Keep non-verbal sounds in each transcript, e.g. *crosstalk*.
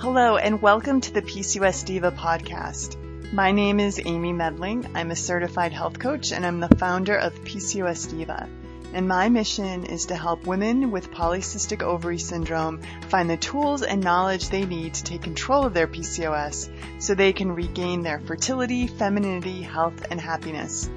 Hello, and welcome to the PCOS Diva podcast. My name is Amy Medling. I'm a certified health coach and I'm the founder of PCOS Diva. And my mission is to help women with polycystic ovary syndrome find the tools and knowledge they need to take control of their PCOS so they can regain their fertility, femininity, health, and happiness.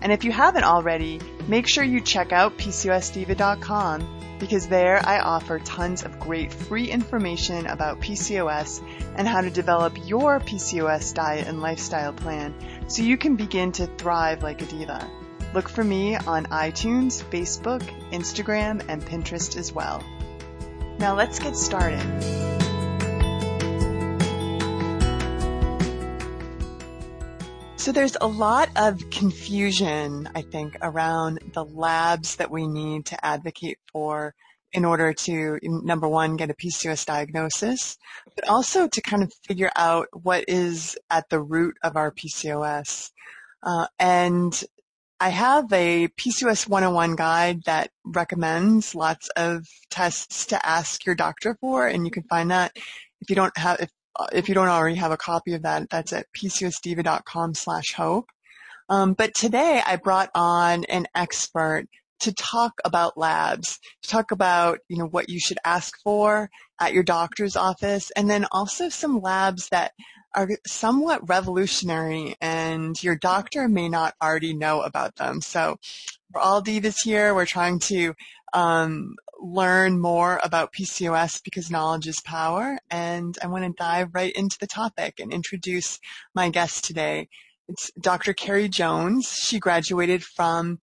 And if you haven't already, make sure you check out PCOSdiva.com because there I offer tons of great free information about PCOS and how to develop your PCOS diet and lifestyle plan so you can begin to thrive like a diva. Look for me on iTunes, Facebook, Instagram, and Pinterest as well. Now let's get started. So there's a lot of confusion, I think, around the labs that we need to advocate for in order to, number one, get a PCOS diagnosis, but also to kind of figure out what is at the root of our PCOS. Uh, and I have a PCOS 101 guide that recommends lots of tests to ask your doctor for, and you can find that if you don't have, if if you don't already have a copy of that, that's at pcosdiva.com slash hope. Um, but today I brought on an expert to talk about labs, to talk about, you know, what you should ask for at your doctor's office, and then also some labs that are somewhat revolutionary and your doctor may not already know about them. So we're all divas here. We're trying to um, learn more about PCOS because knowledge is power. And I want to dive right into the topic and introduce my guest today. It's Dr. Carrie Jones. She graduated from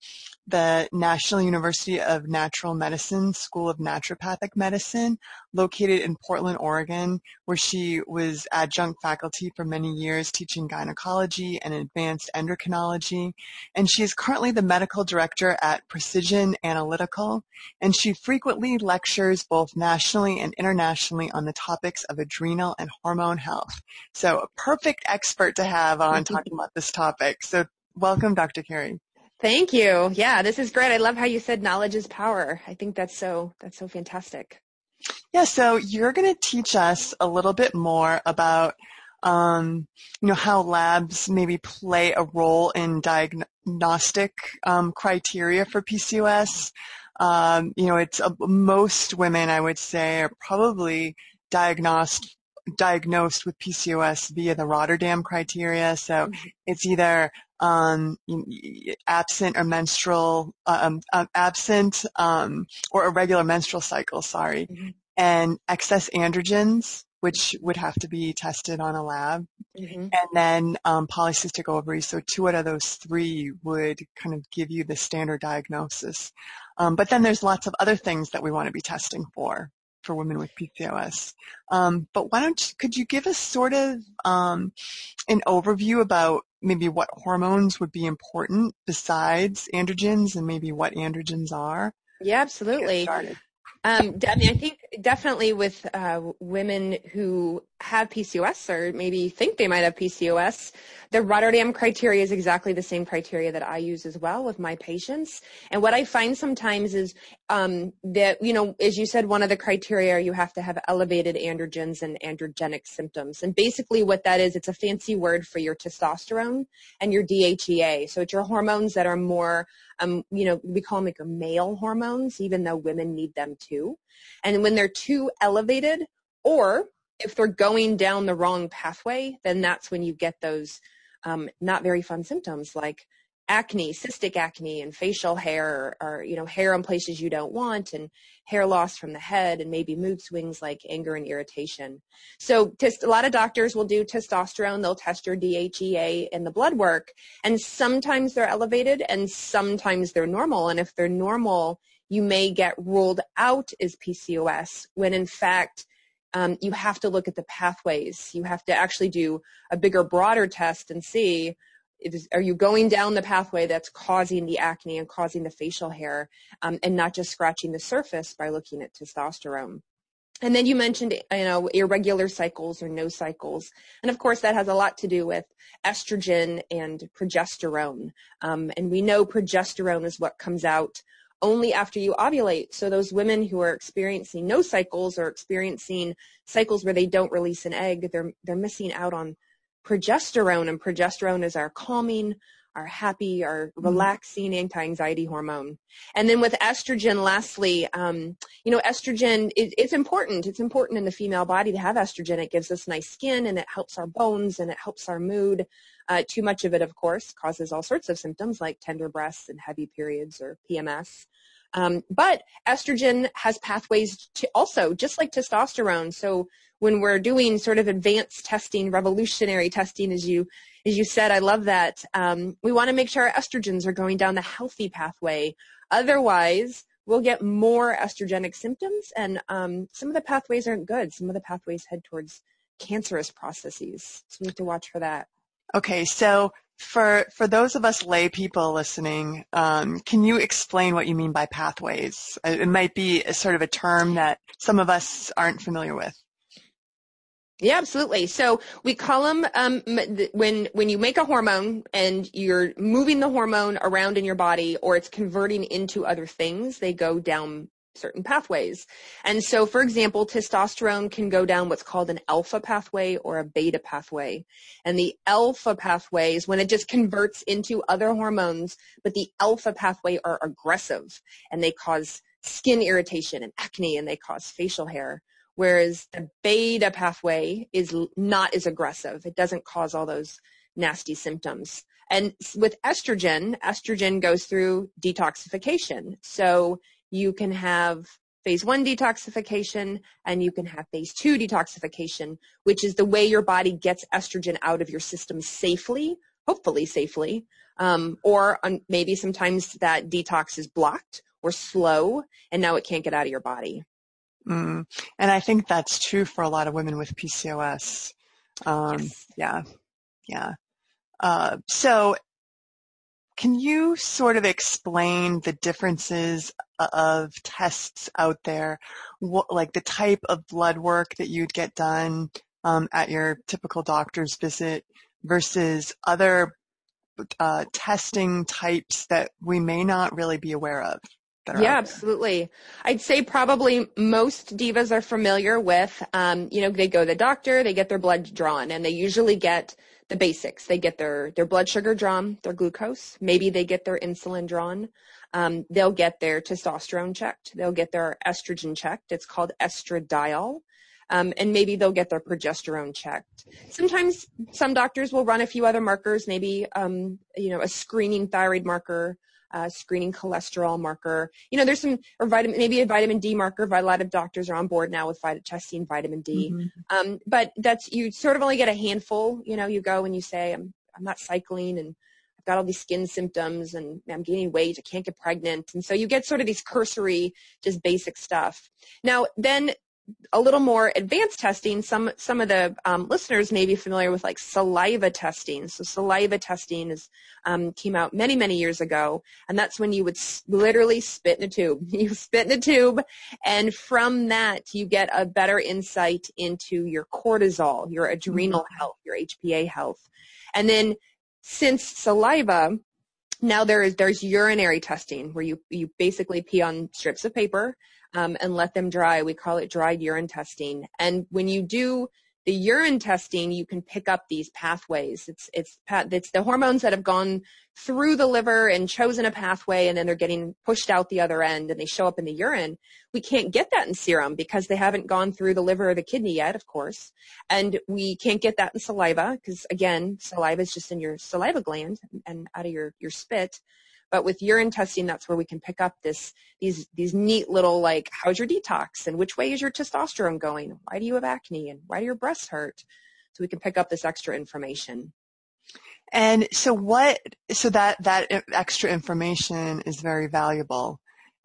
the National University of Natural Medicine School of Naturopathic Medicine, located in Portland, Oregon, where she was adjunct faculty for many years teaching gynecology and advanced endocrinology. And she is currently the medical director at Precision Analytical, and she frequently lectures both nationally and internationally on the topics of adrenal and hormone health. So a perfect expert to have on *laughs* talking about this topic. So welcome, Dr. Carrie. Thank you. Yeah, this is great. I love how you said knowledge is power. I think that's so that's so fantastic. Yeah, so you're going to teach us a little bit more about um, you know how labs maybe play a role in diagnostic um, criteria for PCOS. Um, you know, it's uh, most women I would say are probably diagnosed diagnosed with PCOS via the Rotterdam criteria. So mm-hmm. it's either um, absent or menstrual, uh, um, um, absent um, or irregular menstrual cycle, sorry, mm-hmm. and excess androgens, which would have to be tested on a lab, mm-hmm. and then um, polycystic ovaries. So two out of those three would kind of give you the standard diagnosis. Um, but then there's lots of other things that we want to be testing for for women with PCOS. Um, but why don't you, could you give us sort of um, an overview about maybe what hormones would be important besides androgens and maybe what androgens are? Yeah, absolutely. Um, I mean, I think definitely with uh, women who have PCOS or maybe think they might have PCOS, the Rotterdam criteria is exactly the same criteria that I use as well with my patients. And what I find sometimes is um, that, you know, as you said, one of the criteria you have to have elevated androgens and androgenic symptoms. And basically what that is, it's a fancy word for your testosterone and your DHEA. So it's your hormones that are more um, you know, we call them like male hormones, even though women need them too. And when they're too elevated, or if they're going down the wrong pathway, then that's when you get those um, not very fun symptoms like acne, cystic acne, and facial hair, or you know, hair in places you don't want, and hair loss from the head, and maybe mood swings like anger and irritation. So, a lot of doctors will do testosterone. They'll test your DHEA in the blood work, and sometimes they're elevated, and sometimes they're normal. And if they're normal, you may get ruled out as PCOS when in fact um, you have to look at the pathways. You have to actually do a bigger, broader test and see is, are you going down the pathway that's causing the acne and causing the facial hair um, and not just scratching the surface by looking at testosterone. And then you mentioned, you know, irregular cycles or no cycles. And of course, that has a lot to do with estrogen and progesterone. Um, and we know progesterone is what comes out only after you ovulate. So those women who are experiencing no cycles or experiencing cycles where they don't release an egg, they're, they're missing out on progesterone and progesterone is our calming, our happy, our mm-hmm. relaxing anti-anxiety hormone. And then with estrogen, lastly, um, you know, estrogen, it, it's important. It's important in the female body to have estrogen. It gives us nice skin and it helps our bones and it helps our mood. Uh, too much of it, of course, causes all sorts of symptoms like tender breasts and heavy periods or PMS. Um, but estrogen has pathways to also, just like testosterone. So when we're doing sort of advanced testing, revolutionary testing, as you as you said, I love that. Um, we want to make sure our estrogens are going down the healthy pathway. Otherwise, we'll get more estrogenic symptoms, and um, some of the pathways aren't good. Some of the pathways head towards cancerous processes. So we need to watch for that. Okay, so for for those of us lay people listening, um, can you explain what you mean by pathways? It might be sort of a term that some of us aren't familiar with. Yeah, absolutely. So we call them um, when when you make a hormone and you're moving the hormone around in your body, or it's converting into other things. They go down certain pathways. And so, for example, testosterone can go down what's called an alpha pathway or a beta pathway. And the alpha pathway is when it just converts into other hormones, but the alpha pathway are aggressive and they cause skin irritation and acne and they cause facial hair whereas the beta pathway is not as aggressive. It doesn't cause all those nasty symptoms. And with estrogen, estrogen goes through detoxification. So you can have phase one detoxification and you can have phase two detoxification, which is the way your body gets estrogen out of your system safely, hopefully safely. Um, or maybe sometimes that detox is blocked or slow and now it can't get out of your body. Mm. And I think that's true for a lot of women with PCOS. Um, yes. Yeah. Yeah. Uh, so can you sort of explain the differences of tests out there, what, like the type of blood work that you'd get done um, at your typical doctor's visit versus other uh, testing types that we may not really be aware of? yeah, absolutely. I'd say probably most divas are familiar with, um, you know, they go to the doctor, they get their blood drawn, and they usually get the basics. They get their, their blood sugar drawn, their glucose. Maybe they get their insulin drawn. Um, they'll get their testosterone checked. They'll get their estrogen checked. It's called estradiol. Um, and maybe they'll get their progesterone checked. Sometimes some doctors will run a few other markers, maybe um, you know a screening thyroid marker, uh, screening cholesterol marker. You know, there's some, or vitamin, maybe a vitamin D marker. A lot of doctors are on board now with vit- testing vitamin D. Mm-hmm. Um, but that's, you sort of only get a handful. You know, you go and you say, I'm, I'm not cycling and I've got all these skin symptoms and I'm gaining weight. I can't get pregnant. And so you get sort of these cursory, just basic stuff. Now, then a little more advanced testing, some some of the um, listeners may be familiar with like saliva testing. So saliva testing is um, came out many many years ago, and that's when you would s- literally spit in a tube. *laughs* You spit in a tube, and from that you get a better insight into your cortisol, your adrenal mm-hmm. health, your HPA health, and then since saliva now there is there's urinary testing where you you basically pee on strips of paper um, and let them dry. We call it dried urine testing. And when you do the urine testing, you can pick up these pathways. It's it's it's the hormones that have gone through the liver and chosen a pathway, and then they're getting pushed out the other end, and they show up in the urine. We can't get that in serum because they haven't gone through the liver or the kidney yet, of course, and we can't get that in saliva because again, saliva is just in your saliva gland and out of your your spit. But with urine testing, that's where we can pick up this these these neat little like how's your detox and which way is your testosterone going? Why do you have acne and why do your breasts hurt? So we can pick up this extra information. And so what so that that extra information is very valuable.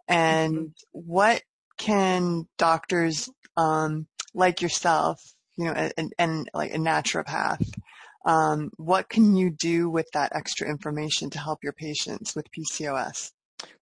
And mm-hmm. what can doctors um, like yourself, you know, and, and like a naturopath, um, what can you do with that extra information to help your patients with PCOS?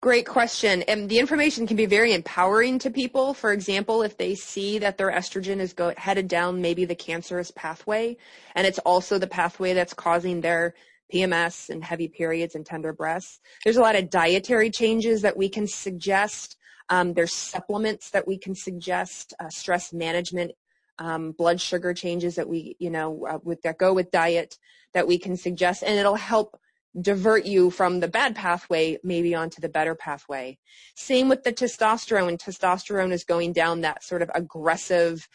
Great question. And the information can be very empowering to people. For example, if they see that their estrogen is go- headed down maybe the cancerous pathway, and it's also the pathway that's causing their PMS and heavy periods and tender breasts. There's a lot of dietary changes that we can suggest. Um, there's supplements that we can suggest, uh, stress management, um, blood sugar changes that we, you know, uh, with that go with diet that we can suggest, and it'll help divert you from the bad pathway maybe onto the better pathway. Same with the testosterone. Testosterone is going down that sort of aggressive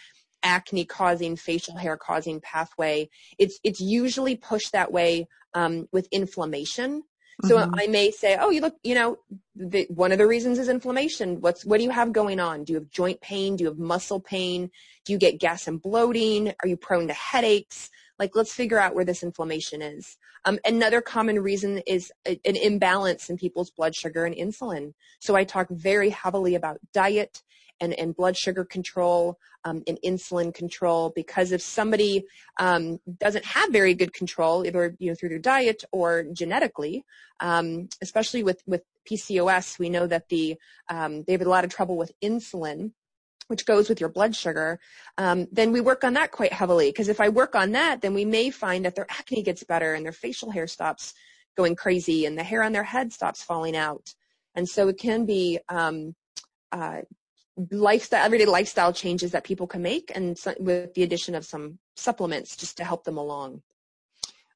acne causing, facial hair causing pathway. It's, it's usually pushed that way, um, with inflammation. So mm-hmm. I may say, oh, you look, you know, the, one of the reasons is inflammation. What's, what do you have going on? Do you have joint pain? Do you have muscle pain? Do you get gas and bloating? Are you prone to headaches? Like, let's figure out where this inflammation is. Um, another common reason is a, an imbalance in people's blood sugar and insulin. So I talk very heavily about diet and, and blood sugar control um, and insulin control because if somebody um, doesn't have very good control, either you know through their diet or genetically, um, especially with with PCOS, we know that the um, they have a lot of trouble with insulin which goes with your blood sugar, um, then we work on that quite heavily. Because if I work on that, then we may find that their acne gets better and their facial hair stops going crazy and the hair on their head stops falling out. And so it can be um, uh, lifestyle, everyday lifestyle changes that people can make, and so, with the addition of some supplements just to help them along.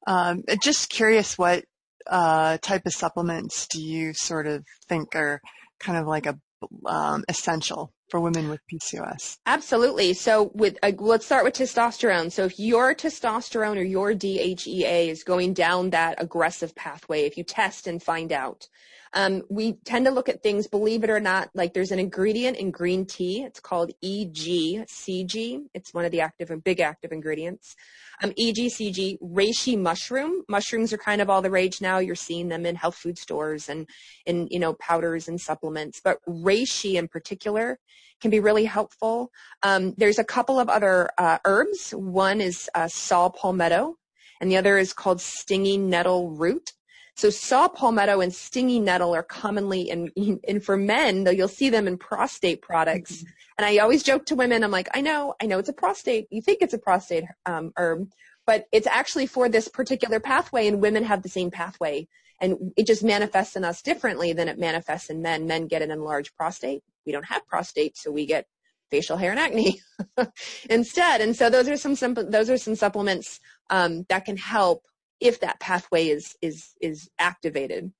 Um, just curious, what uh, type of supplements do you sort of think are kind of like a um, essential for women with PCOS? Absolutely. So with uh, let's start with testosterone. So if your testosterone or your DHEA is going down that aggressive pathway, if you test and find out, um, we tend to look at things, believe it or not, like there's an ingredient in green tea. It's called EGCG. It's one of the active and big active ingredients. Um, EGCG, reishi mushroom. Mushrooms are kind of all the rage now. You're seeing them in health food stores and in, you know, powders and supplements. But reishi in particular can be really helpful. Um, there's a couple of other uh, herbs. One is uh, saw palmetto, and the other is called stinging nettle root. So saw palmetto and stinging nettle are commonly in, in for men, though you'll see them in prostate products. Mm-hmm. And I always joke to women, I'm like, I know, I know it's a prostate, you think it's a prostate um, herb, but it's actually for this particular pathway and women have the same pathway. And it just manifests in us differently than it manifests in men. Men get an enlarged prostate. We don't have prostate, so we get facial hair and acne *laughs* instead. And so those are some, some those are some supplements um, that can help if that pathway is is is activated.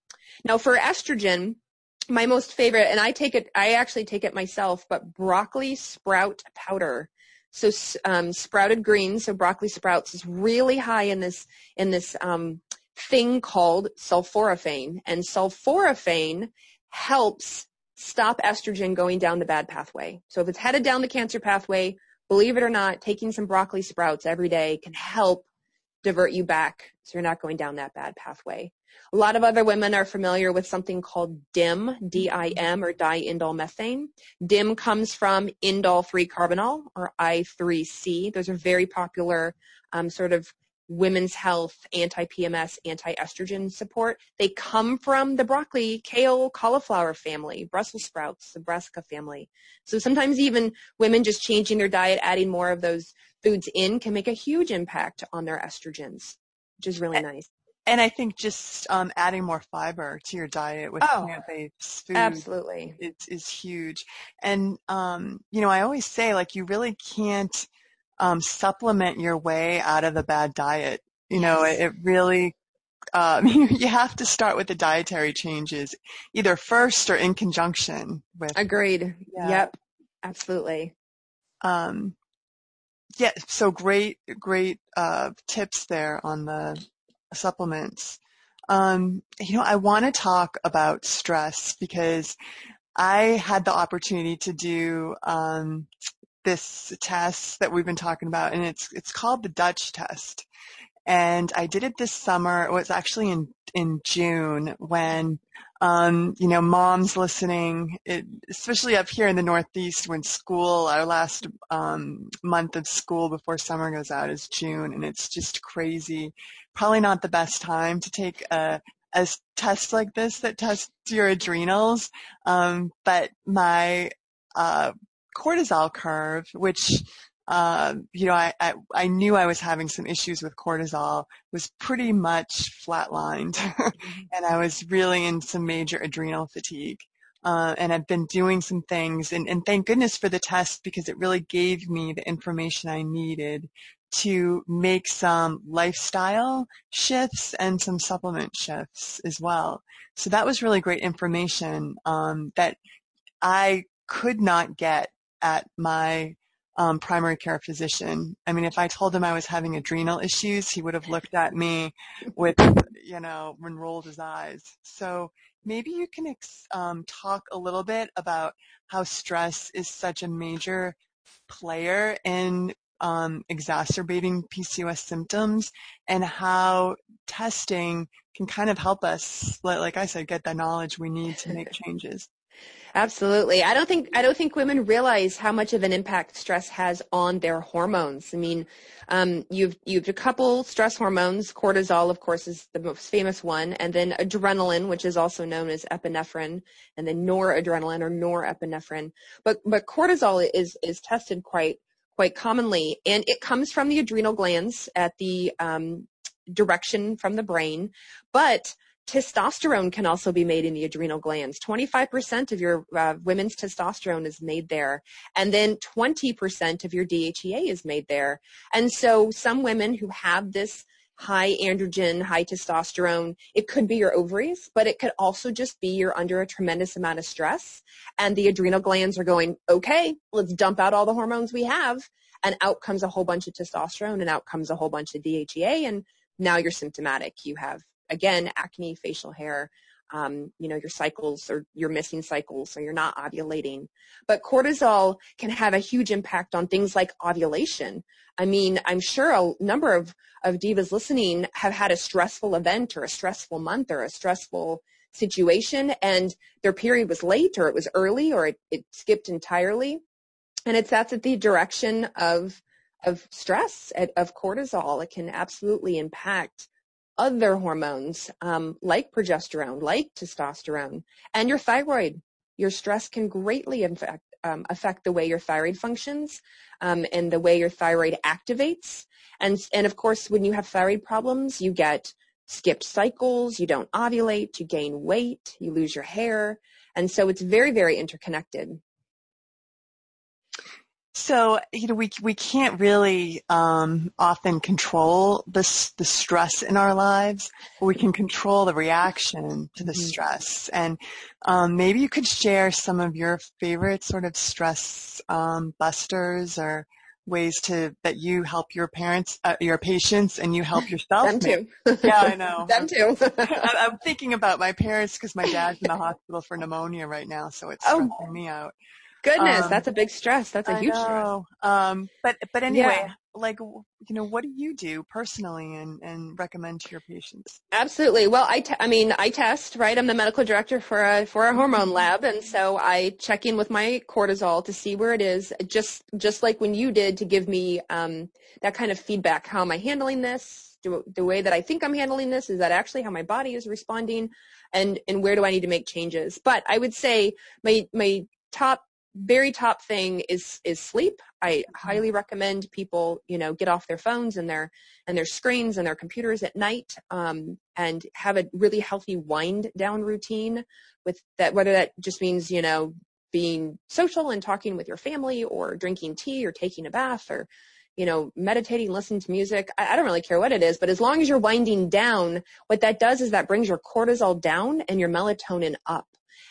Now for estrogen, my most favorite, and I take it, I actually take it myself, but broccoli sprout powder. So um, sprouted greens, so broccoli sprouts is really high in this in this um, thing called sulforaphane, and sulforaphane helps stop estrogen going down the bad pathway. So if it's headed down the cancer pathway, believe it or not, taking some broccoli sprouts every day can help divert you back so you're not going down that bad pathway. A lot of other women are familiar with something called DIM, D-I-M, or diindole methane. DIM comes from indole 3-carbinol or I3C. Those are very popular um, sort of women's health, anti-PMS, anti-estrogen support. They come from the broccoli, kale, cauliflower family, Brussels sprouts, the brassica family. So sometimes even women just changing their diet, adding more of those foods in can make a huge impact on their estrogens, which is really nice. And I think just um, adding more fiber to your diet with oh, plant-based food absolutely. is, is huge. And, um, you know, I always say like you really can't um, supplement your way out of a bad diet. You know, it, it really um, *laughs* you have to start with the dietary changes either first or in conjunction with. Agreed. Yeah. Yep. Absolutely. Um, yeah, so great, great uh, tips there on the supplements. Um, you know, I want to talk about stress because I had the opportunity to do um, this test that we've been talking about, and it's it's called the Dutch test. And I did it this summer. It was actually in in June when um, you know, moms listening, it, especially up here in the Northeast when school, our last um, month of school before summer goes out is June, and it's just crazy. Probably not the best time to take a, a test like this that tests your adrenals. Um, but my uh, cortisol curve, which uh, you know, I, I, I knew I was having some issues with cortisol, was pretty much flatlined, mm-hmm. *laughs* and I was really in some major adrenal fatigue. Uh, and I've been doing some things, and, and thank goodness for the test because it really gave me the information I needed to make some lifestyle shifts and some supplement shifts as well. So that was really great information um, that I could not get at my um, primary care physician. I mean, if I told him I was having adrenal issues, he would have looked at me with, you know, and rolled his eyes. So maybe you can ex- um, talk a little bit about how stress is such a major player in um, exacerbating PCOS symptoms and how testing can kind of help us, like I said, get the knowledge we need to make *laughs* changes. Absolutely. I don't think I don't think women realize how much of an impact stress has on their hormones. I mean, um, you've you've a couple stress hormones. Cortisol, of course, is the most famous one, and then adrenaline, which is also known as epinephrine, and then noradrenaline or norepinephrine. But but cortisol is is tested quite quite commonly, and it comes from the adrenal glands at the um, direction from the brain, but Testosterone can also be made in the adrenal glands. 25% of your uh, women's testosterone is made there. And then 20% of your DHEA is made there. And so some women who have this high androgen, high testosterone, it could be your ovaries, but it could also just be you're under a tremendous amount of stress and the adrenal glands are going, okay, let's dump out all the hormones we have. And out comes a whole bunch of testosterone and out comes a whole bunch of DHEA. And now you're symptomatic. You have again, acne, facial hair, um, you know, your cycles or you're missing cycles or you're not ovulating. But cortisol can have a huge impact on things like ovulation. I mean, I'm sure a number of, of divas listening have had a stressful event or a stressful month or a stressful situation and their period was late or it was early or it, it skipped entirely. And it's that's at the direction of of stress, of cortisol. It can absolutely impact other hormones um, like progesterone, like testosterone, and your thyroid. Your stress can greatly affect, um, affect the way your thyroid functions um, and the way your thyroid activates. And, and of course, when you have thyroid problems, you get skipped cycles, you don't ovulate, you gain weight, you lose your hair. And so it's very, very interconnected. So, you know, we, we can't really, um, often control the, the stress in our lives, but we can control the reaction to the mm-hmm. stress. And, um, maybe you could share some of your favorite sort of stress, um, busters or ways to, that you help your parents, uh, your patients and you help yourself. Them too. *laughs* yeah, I know. Them too. *laughs* I'm thinking about my parents because my dad's in the hospital for pneumonia right now, so it's oh. stressing me out goodness, um, that's a big stress. That's a I huge know. stress. Um, but but anyway, yeah. like you know, what do you do personally and and recommend to your patients? Absolutely. Well, I, t- I mean, I test. Right, I'm the medical director for a for a hormone lab, and so I check in with my cortisol to see where it is. Just just like when you did to give me um, that kind of feedback. How am I handling this? Do, the way that I think I'm handling this is that actually how my body is responding, and and where do I need to make changes? But I would say my my top very top thing is is sleep. I highly recommend people, you know, get off their phones and their and their screens and their computers at night, um, and have a really healthy wind down routine. With that, whether that just means you know being social and talking with your family, or drinking tea, or taking a bath, or you know, meditating, listening to music. I, I, don't really care what it is, but as long as you're winding down, what that does is that brings your cortisol down and your melatonin up.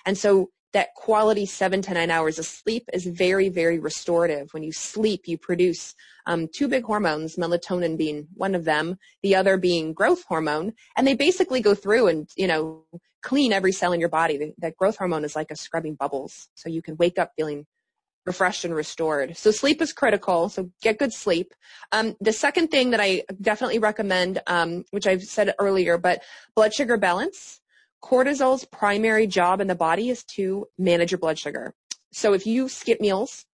And so that quality seven to nine hours of sleep is very, very restorative. When you sleep, you produce um, two big hormones, melatonin being one of them, the other being growth hormone, and they basically go through and, you know, clean every cell in your body. That growth hormone is like a scrubbing bubbles, so you can wake up feeling refreshed and restored. So sleep is critical. So get good sleep. Um, the second thing that I definitely recommend, um, which I've said earlier, but blood sugar balance cortisol's primary job in the body is to manage your blood sugar. So if you skip meals,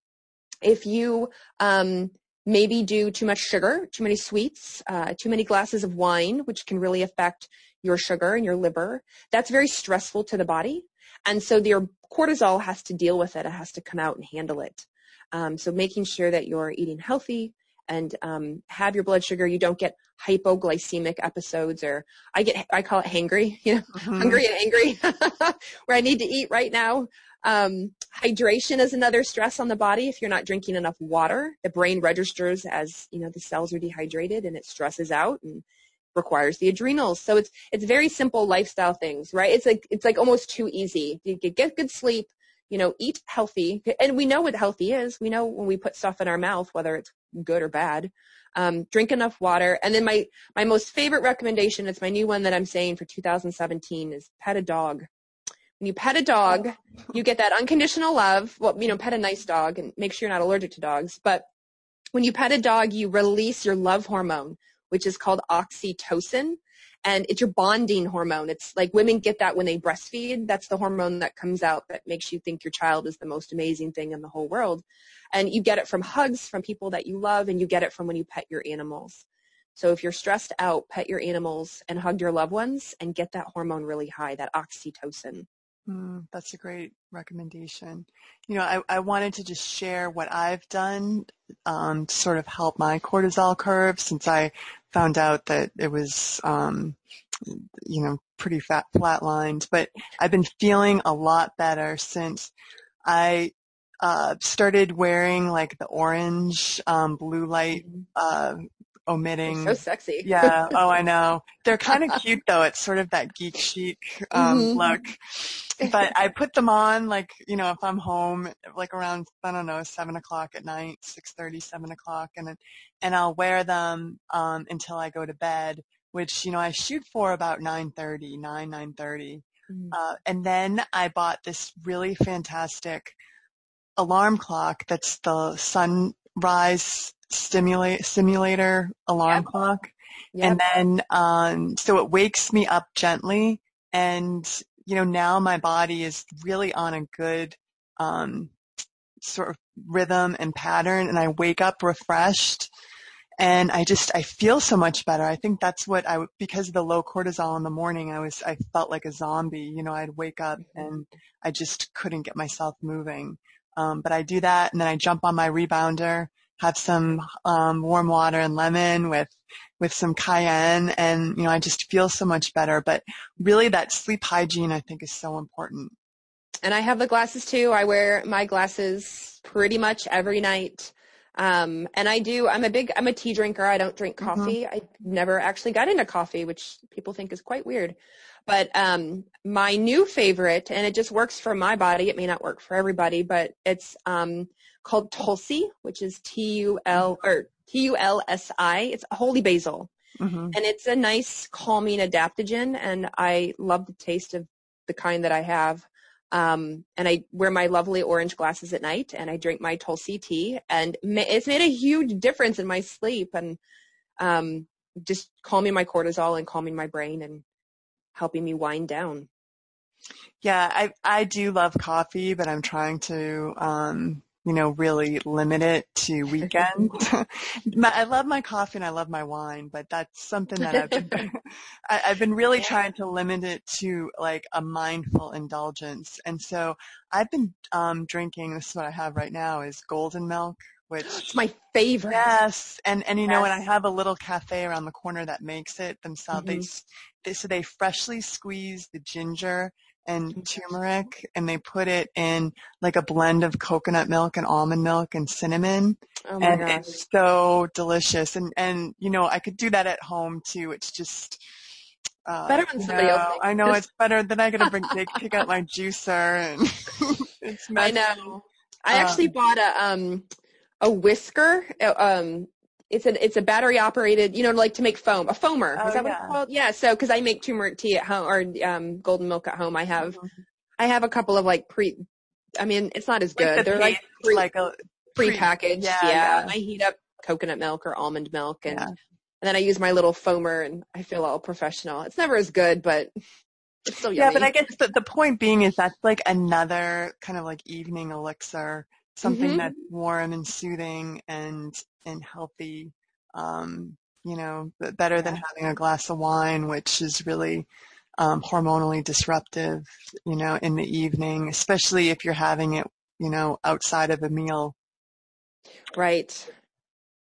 if you um, maybe do too much sugar, too many sweets, uh, too many glasses of wine, which can really affect your sugar and your liver, that's very stressful to the body. And so your cortisol has to deal with it. It has to come out and handle it. Um, so making sure that you're eating healthy and um, have your blood sugar. You don't get hypoglycemic episodes or I get, I call it hangry, *laughs* you know, mm-hmm. hungry and angry *laughs* where I need to eat right now. Um, hydration is another stress on the body. If you're not drinking enough water, the brain registers as, you know, the cells are dehydrated and it stresses out and requires the adrenals. So it's, it's very simple lifestyle things, right? It's like, it's like almost too easy. You get good sleep, you know, eat healthy. And we know what healthy is. We know when we put stuff in our mouth, whether it's good or bad. Um, drink enough water. And then my, my most favorite recommendation, it's my new one that I'm saying for 2017 is pet a dog. When you pet a dog, you get that unconditional love. Well, you know, pet a nice dog and make sure you're not allergic to dogs. But when you pet a dog, you release your love hormone, which is called oxytocin. And it's your bonding hormone. It's like women get that when they breastfeed. That's the hormone that comes out that makes you think your child is the most amazing thing in the whole world. And you get it from hugs from people that you love and you get it from when you pet your animals. So if you're stressed out, pet your animals and hug your loved ones and get that hormone really high, that oxytocin. Mm, that's a great recommendation. You know, I, I wanted to just share what I've done um, to sort of help my cortisol curve since I found out that it was, um, you know, pretty fat flatlined. But I've been feeling a lot better since I uh, started wearing like the orange um, blue light uh, omitting. They're so sexy. yeah. Oh, I know. They're kind of cute though. It's sort of that geek chic um, mm-hmm. look. But I put them on like you know if I'm home like around I don't know seven o'clock at night, six thirty, seven o'clock, and and I'll wear them um, until I go to bed. Which you know I shoot for about nine thirty, nine nine thirty. Mm-hmm. Uh, and then I bought this really fantastic alarm clock that's the sunrise stimulate simulator alarm yep. clock. Yep. And then um so it wakes me up gently and you know now my body is really on a good um sort of rhythm and pattern and I wake up refreshed and I just I feel so much better. I think that's what I because of the low cortisol in the morning. I was I felt like a zombie. You know, I'd wake up mm-hmm. and I just couldn't get myself moving. Um, but I do that and then I jump on my rebounder have some um, warm water and lemon with with some cayenne and you know I just feel so much better. But really that sleep hygiene I think is so important. And I have the glasses too. I wear my glasses pretty much every night um, and I do I'm a big I'm a tea drinker I don't drink mm-hmm. coffee mm-hmm. I never actually got into coffee which people think is quite weird but um, my new favorite and it just works for my body it may not work for everybody but it's um, called Tulsi, which is T-U-L or T-U-L-S-I. It's holy basil. Mm-hmm. And it's a nice calming adaptogen and I love the taste of the kind that I have. Um, and I wear my lovely orange glasses at night and I drink my Tulsi tea and it's made a huge difference in my sleep and, um, just calming my cortisol and calming my brain and helping me wind down. Yeah, I I do love coffee, but I'm trying to um you know, really limit it to weekends. *laughs* I love my coffee and I love my wine, but that's something that I've been, *laughs* I, have been really yeah. trying to limit it to like a mindful indulgence. And so I've been um, drinking, this is what I have right now, is golden milk, which it's *gasps* my favorite. Yes, and and you yes. know, and I have a little cafe around the corner that makes it themselves, mm-hmm. they, they so they freshly squeeze the ginger and turmeric and they put it in like a blend of coconut milk and almond milk and cinnamon. Oh and gosh. it's so delicious. And, and, you know, I could do that at home too. It's just, uh, better when somebody know, else. I know it's better than I gotta bring, pick out my juicer and *laughs* it's messy. I know. I actually um, bought a, um, a whisker, uh, um, it's a it's a battery operated, you know, like to make foam, a foamer. Oh, Is that yeah. what it's called? Yeah. So because I make turmeric tea at home or um, golden milk at home, I have mm-hmm. I have a couple of like pre. I mean, it's not as good. Like the They're like pre, like a pre-packaged. Yeah, yeah. yeah. I heat up coconut milk or almond milk and. And then I use my little foamer and I feel all professional. It's never as good, but it's still yummy. Yeah, but I guess the, the point being is that's like another kind of like evening elixir, something mm-hmm. that's warm and soothing and, and healthy um, you know, better than having a glass of wine, which is really um, hormonally disruptive, you know, in the evening, especially if you're having it, you know, outside of a meal. Right.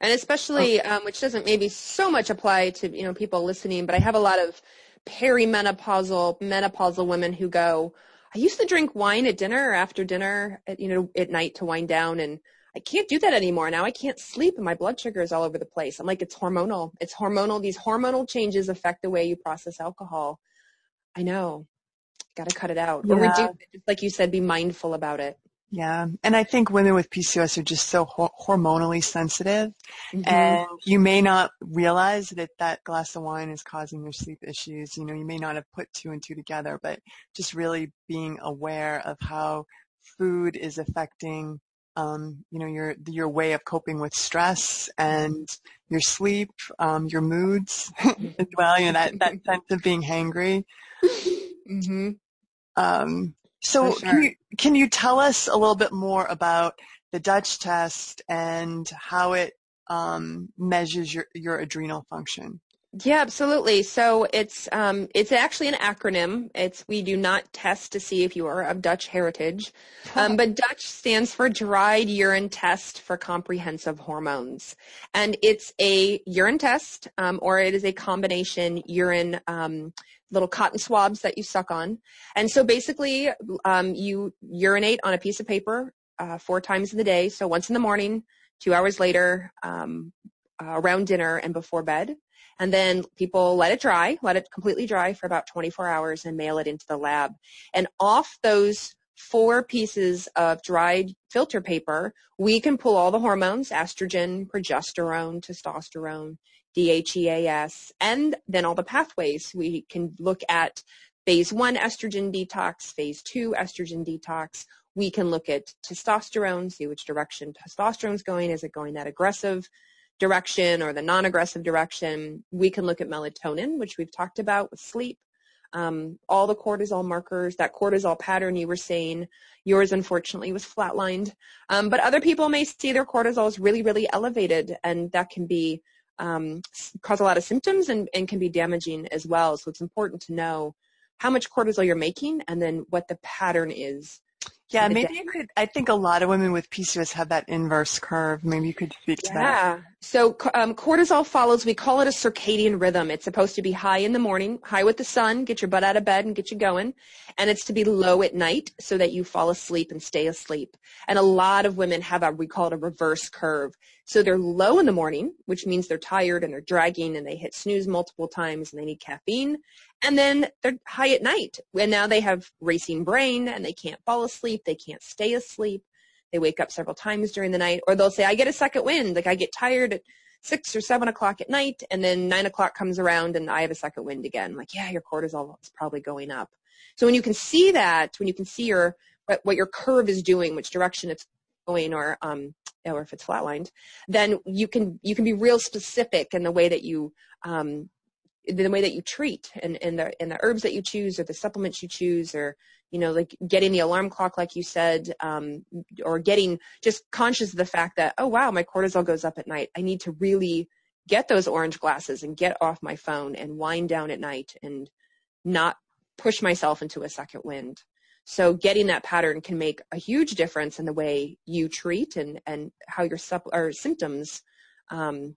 And especially, um, which doesn't maybe so much apply to, you know, people listening, but I have a lot of perimenopausal, menopausal women who go, I used to drink wine at dinner or after dinner, at, you know, at night to wind down and I can't do that anymore. Now I can't sleep and my blood sugar is all over the place. I'm like, it's hormonal. It's hormonal. These hormonal changes affect the way you process alcohol. I know. Got to cut it out. Yeah. Or reduce it. Just like you said, be mindful about it. Yeah. And I think women with PCOS are just so ho- hormonally sensitive mm-hmm. and you may not realize that that glass of wine is causing your sleep issues. You know, you may not have put two and two together, but just really being aware of how food is affecting um, you know, your your way of coping with stress and your sleep, um, your moods *laughs* as well. You know that that sense of being hangry. Mm-hmm. Um, so sure. can you can you tell us a little bit more about the Dutch test and how it um, measures your your adrenal function? Yeah, absolutely. So it's um, it's actually an acronym. It's we do not test to see if you are of Dutch heritage, um, but Dutch stands for Dried Urine Test for Comprehensive Hormones, and it's a urine test, um, or it is a combination urine um, little cotton swabs that you suck on, and so basically um, you urinate on a piece of paper uh, four times in the day. So once in the morning, two hours later, um, uh, around dinner, and before bed and then people let it dry, let it completely dry for about 24 hours and mail it into the lab. And off those four pieces of dried filter paper, we can pull all the hormones, estrogen, progesterone, testosterone, DHEAS, and then all the pathways. We can look at phase one estrogen detox, phase two estrogen detox. We can look at testosterone, see which direction testosterone is going. Is it going that aggressive? Direction or the non-aggressive direction. We can look at melatonin, which we've talked about with sleep. Um, all the cortisol markers, that cortisol pattern you were saying, yours unfortunately was flatlined. Um, but other people may see their cortisol is really, really elevated, and that can be um, cause a lot of symptoms and, and can be damaging as well. So it's important to know how much cortisol you're making and then what the pattern is yeah, maybe you could. I think a lot of women with PCOS have that inverse curve. Maybe you could speak to yeah. that. Yeah. So um, cortisol follows. We call it a circadian rhythm. It's supposed to be high in the morning, high with the sun, get your butt out of bed and get you going, and it's to be low at night so that you fall asleep and stay asleep. And a lot of women have a we call it a reverse curve. So they're low in the morning, which means they're tired and they're dragging and they hit snooze multiple times and they need caffeine. And then they're high at night. And now they have racing brain and they can't fall asleep. They can't stay asleep. They wake up several times during the night. Or they'll say, I get a second wind. Like I get tired at six or seven o'clock at night and then nine o'clock comes around and I have a second wind again. I'm like, yeah, your cortisol is probably going up. So when you can see that, when you can see your, what, what your curve is doing, which direction it's going or, um, or if it's flatlined, then you can, you can be real specific in the way that you, um, the way that you treat and, and the and the herbs that you choose or the supplements you choose or you know like getting the alarm clock like you said um, or getting just conscious of the fact that oh wow my cortisol goes up at night. I need to really get those orange glasses and get off my phone and wind down at night and not push myself into a second wind. So getting that pattern can make a huge difference in the way you treat and and how your supp- or symptoms um,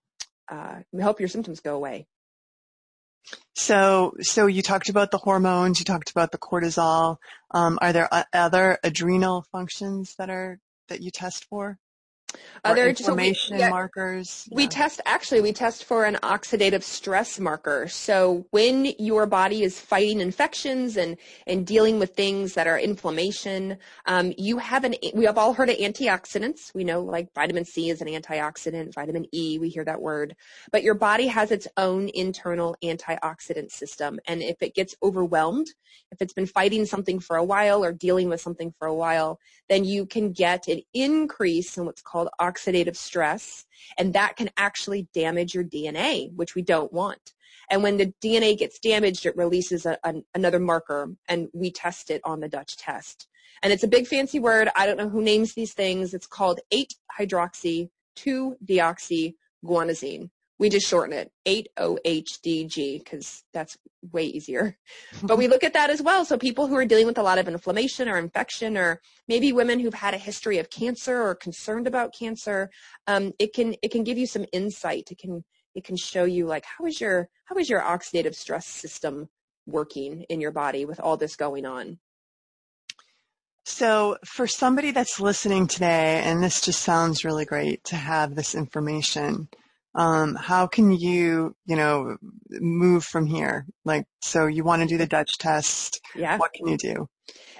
uh, help your symptoms go away so, so you talked about the hormones, you talked about the cortisol. Um, are there other adrenal functions that are that you test for? Other inflammation yeah, markers. We test actually we test for an oxidative stress marker. So when your body is fighting infections and and dealing with things that are inflammation, um, you have an we have all heard of antioxidants. We know like vitamin C is an antioxidant, vitamin E we hear that word, but your body has its own internal antioxidant system, and if it gets overwhelmed, if it's been fighting something for a while or dealing with something for a while, then you can get an increase in what's called oxidative stress, and that can actually damage your DNA, which we don't want. And when the DNA gets damaged, it releases a, a, another marker, and we test it on the Dutch test. And it's a big fancy word. I don't know who names these things. It's called 8 hydroxy 2 deoxy guanosine, We just shorten it, 8OHDG, because that's way easier. *laughs* but we look at that as well. So people who are dealing with a lot of inflammation or infection, or maybe women who've had a history of cancer or concerned about cancer, um, it can it can give you some insight. It can it can show you like how is your how is your oxidative stress system working in your body with all this going on. So for somebody that's listening today, and this just sounds really great to have this information, um, how can you, you know, move from here? Like, so you want to do the Dutch test. Yeah. What can you do?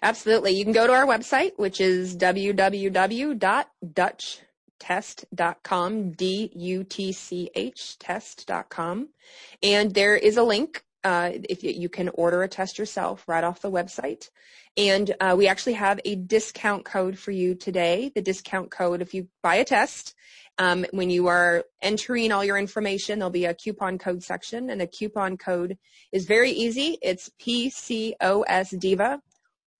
Absolutely. You can go to our website, which is www.dutchtest.com, D-U-T-C-H test.com. And there is a link uh, if you, you, can order a test yourself right off the website. And uh, we actually have a discount code for you today. The discount code, if you buy a test, um, when you are entering all your information, there'll be a coupon code section, and the coupon code is very easy. It's PCOS Diva,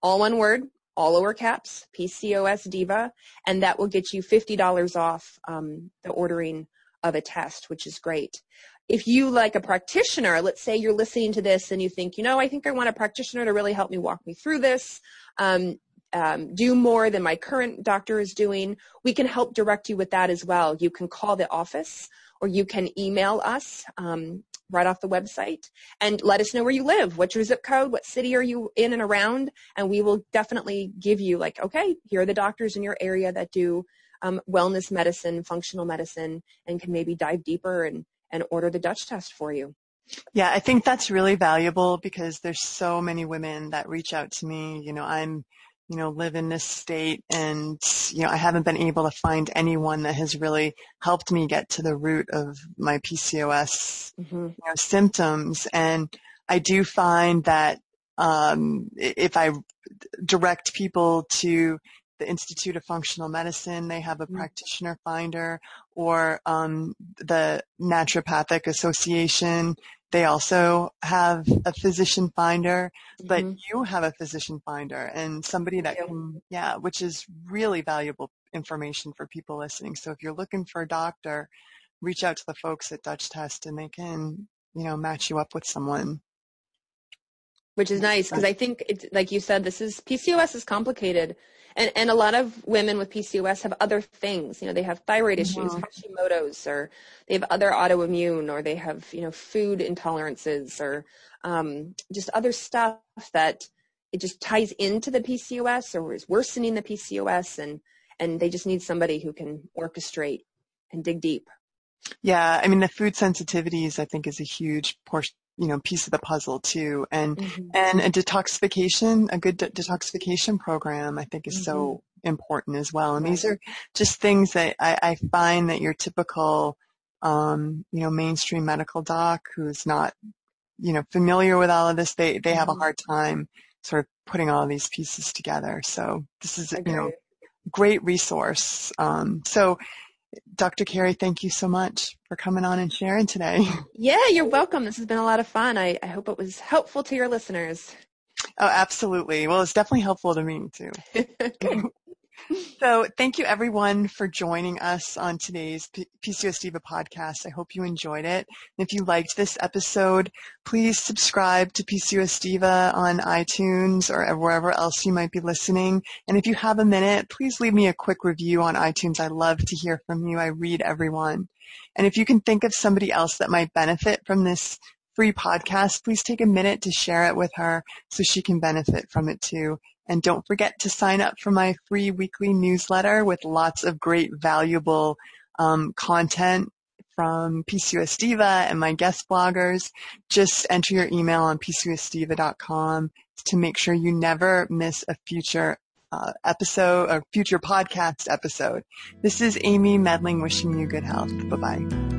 all one word, all lower caps, PCOS Diva, and that will get you $50 off um, the ordering of a test, which is great if you like a practitioner, let's say you're listening to this and you think, you know, I think I want a practitioner to really help me walk me through this, um, um, do more than my current doctor is doing, we can help direct you with that as well. You can call the office or you can email us um, right off the website and let us know where you live. What's your zip code? What city are you in and around? And we will definitely give you like, okay, here are the doctors in your area that do um, wellness medicine, functional medicine, and can maybe dive deeper and and order the Dutch test for you. Yeah, I think that's really valuable because there's so many women that reach out to me. You know, I'm, you know, live in this state and, you know, I haven't been able to find anyone that has really helped me get to the root of my PCOS mm-hmm. you know, symptoms. And I do find that um, if I direct people to the Institute of Functional Medicine. They have a mm-hmm. practitioner finder or um, the Naturopathic Association. They also have a physician finder, but mm-hmm. you have a physician finder and somebody that can, yeah, which is really valuable information for people listening. So if you're looking for a doctor, reach out to the folks at Dutch Test and they can, you know, match you up with someone which is nice because I think it's like you said, this is PCOS is complicated, and and a lot of women with PCOS have other things. You know, they have thyroid issues. Hashimoto's, or they have other autoimmune, or they have you know food intolerances, or um, just other stuff that it just ties into the PCOS or is worsening the PCOS, and and they just need somebody who can orchestrate and dig deep. Yeah, I mean the food sensitivities I think is a huge portion you know piece of the puzzle too and mm-hmm. and a detoxification a good de- detoxification program i think is mm-hmm. so important as well and right. these are just things that I, I find that your typical um, you know mainstream medical doc who's not you know familiar with all of this they they have a mm-hmm. hard time sort of putting all of these pieces together so this is you know great resource um, so Dr. Carrie, thank you so much for coming on and sharing today. *laughs* Yeah, you're welcome. This has been a lot of fun. I, I hope it was helpful to your listeners. Oh, absolutely. Well, it's definitely helpful to me too. *laughs* *laughs* So thank you everyone for joining us on today's PCOS Diva podcast. I hope you enjoyed it. And if you liked this episode, please subscribe to PCOS Diva on iTunes or wherever else you might be listening. And if you have a minute, please leave me a quick review on iTunes. I love to hear from you. I read everyone. And if you can think of somebody else that might benefit from this free podcast, please take a minute to share it with her so she can benefit from it too. And don't forget to sign up for my free weekly newsletter with lots of great valuable um, content from PCOS Diva and my guest bloggers. Just enter your email on PCOSDiva.com to make sure you never miss a future uh, episode or future podcast episode. This is Amy Medling wishing you good health. Bye bye.